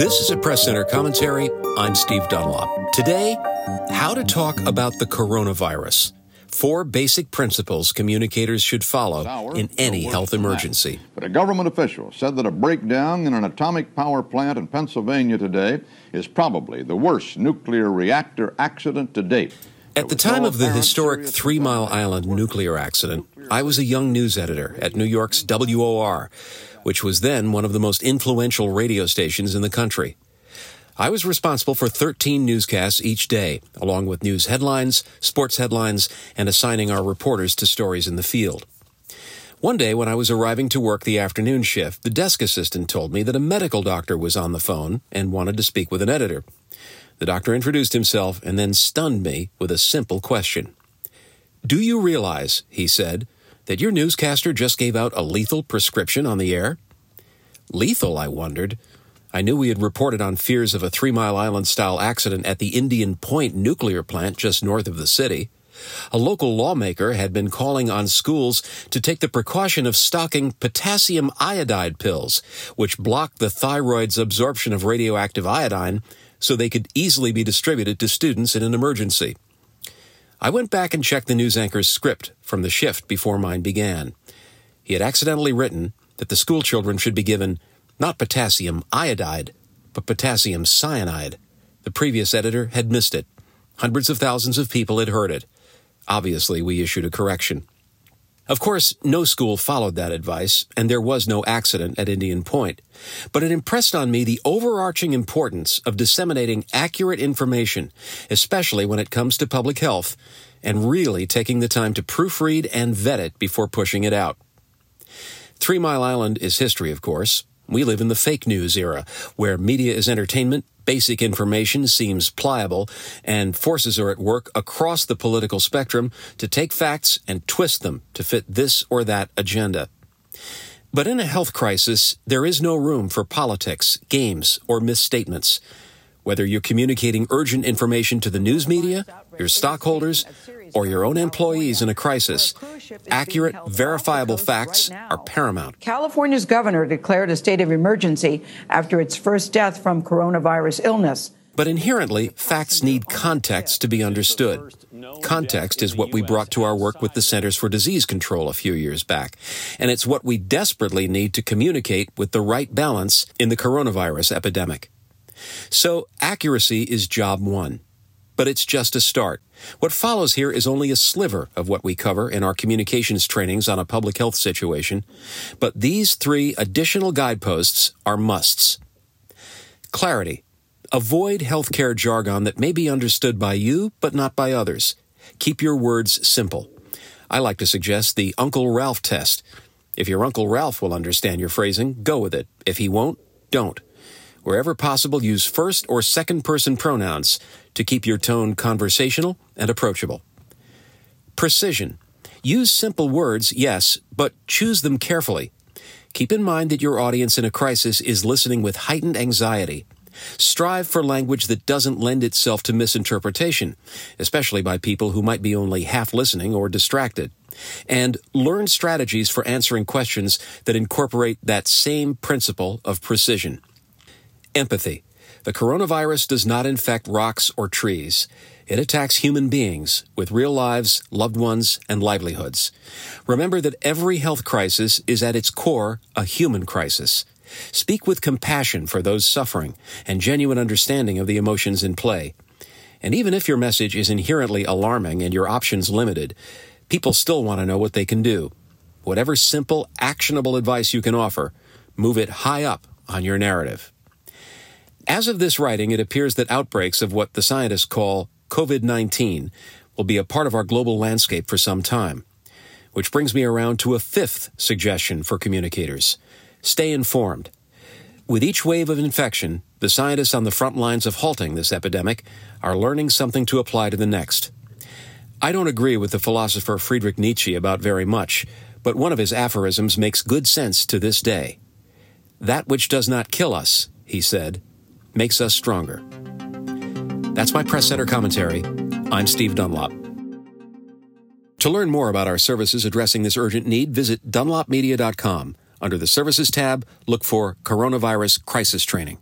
This is a Press Center commentary. I'm Steve Dunlop. Today, how to talk about the coronavirus. Four basic principles communicators should follow in any health emergency. But a government official said that a breakdown in an atomic power plant in Pennsylvania today is probably the worst nuclear reactor accident to date. At the time of the historic Three Mile Island nuclear accident, I was a young news editor at New York's WOR which was then one of the most influential radio stations in the country. I was responsible for 13 newscasts each day, along with news headlines, sports headlines, and assigning our reporters to stories in the field. One day, when I was arriving to work the afternoon shift, the desk assistant told me that a medical doctor was on the phone and wanted to speak with an editor. The doctor introduced himself and then stunned me with a simple question. Do you realize, he said, that your newscaster just gave out a lethal prescription on the air? Lethal, I wondered. I knew we had reported on fears of a Three Mile Island style accident at the Indian Point nuclear plant just north of the city. A local lawmaker had been calling on schools to take the precaution of stocking potassium iodide pills, which block the thyroid's absorption of radioactive iodine so they could easily be distributed to students in an emergency. I went back and checked the news anchor's script from the shift before mine began. He had accidentally written that the school children should be given not potassium iodide, but potassium cyanide. The previous editor had missed it. Hundreds of thousands of people had heard it. Obviously, we issued a correction. Of course, no school followed that advice, and there was no accident at Indian Point. But it impressed on me the overarching importance of disseminating accurate information, especially when it comes to public health, and really taking the time to proofread and vet it before pushing it out. Three Mile Island is history, of course. We live in the fake news era, where media is entertainment basic information seems pliable, and forces are at work across the political spectrum to take facts and twist them to fit this or that agenda. But in a health crisis, there is no room for politics, games, or misstatements. Whether you're communicating urgent information to the news media, your stockholders, or your own employees in a crisis, accurate, verifiable facts are paramount. California's governor declared a state of emergency after its first death from coronavirus illness. But inherently, facts need context to be understood. Context is what we brought to our work with the Centers for Disease Control a few years back, and it's what we desperately need to communicate with the right balance in the coronavirus epidemic. So, accuracy is job one but it's just a start. What follows here is only a sliver of what we cover in our communications trainings on a public health situation, but these three additional guideposts are musts. Clarity. Avoid healthcare jargon that may be understood by you, but not by others. Keep your words simple. I like to suggest the Uncle Ralph test. If your Uncle Ralph will understand your phrasing, go with it. If he won't, don't. Wherever possible, use first or second person pronouns to keep your tone conversational and approachable. Precision. Use simple words, yes, but choose them carefully. Keep in mind that your audience in a crisis is listening with heightened anxiety. Strive for language that doesn't lend itself to misinterpretation, especially by people who might be only half listening or distracted. And learn strategies for answering questions that incorporate that same principle of precision. Empathy. The coronavirus does not infect rocks or trees. It attacks human beings with real lives, loved ones, and livelihoods. Remember that every health crisis is at its core a human crisis. Speak with compassion for those suffering and genuine understanding of the emotions in play. And even if your message is inherently alarming and your options limited, people still want to know what they can do. Whatever simple, actionable advice you can offer, move it high up on your narrative. As of this writing, it appears that outbreaks of what the scientists call COVID 19 will be a part of our global landscape for some time. Which brings me around to a fifth suggestion for communicators stay informed. With each wave of infection, the scientists on the front lines of halting this epidemic are learning something to apply to the next. I don't agree with the philosopher Friedrich Nietzsche about very much, but one of his aphorisms makes good sense to this day. That which does not kill us, he said, makes us stronger. That's my Press Center commentary. I'm Steve Dunlop. To learn more about our services addressing this urgent need, visit dunlopmedia.com. Under the Services tab, look for Coronavirus Crisis Training.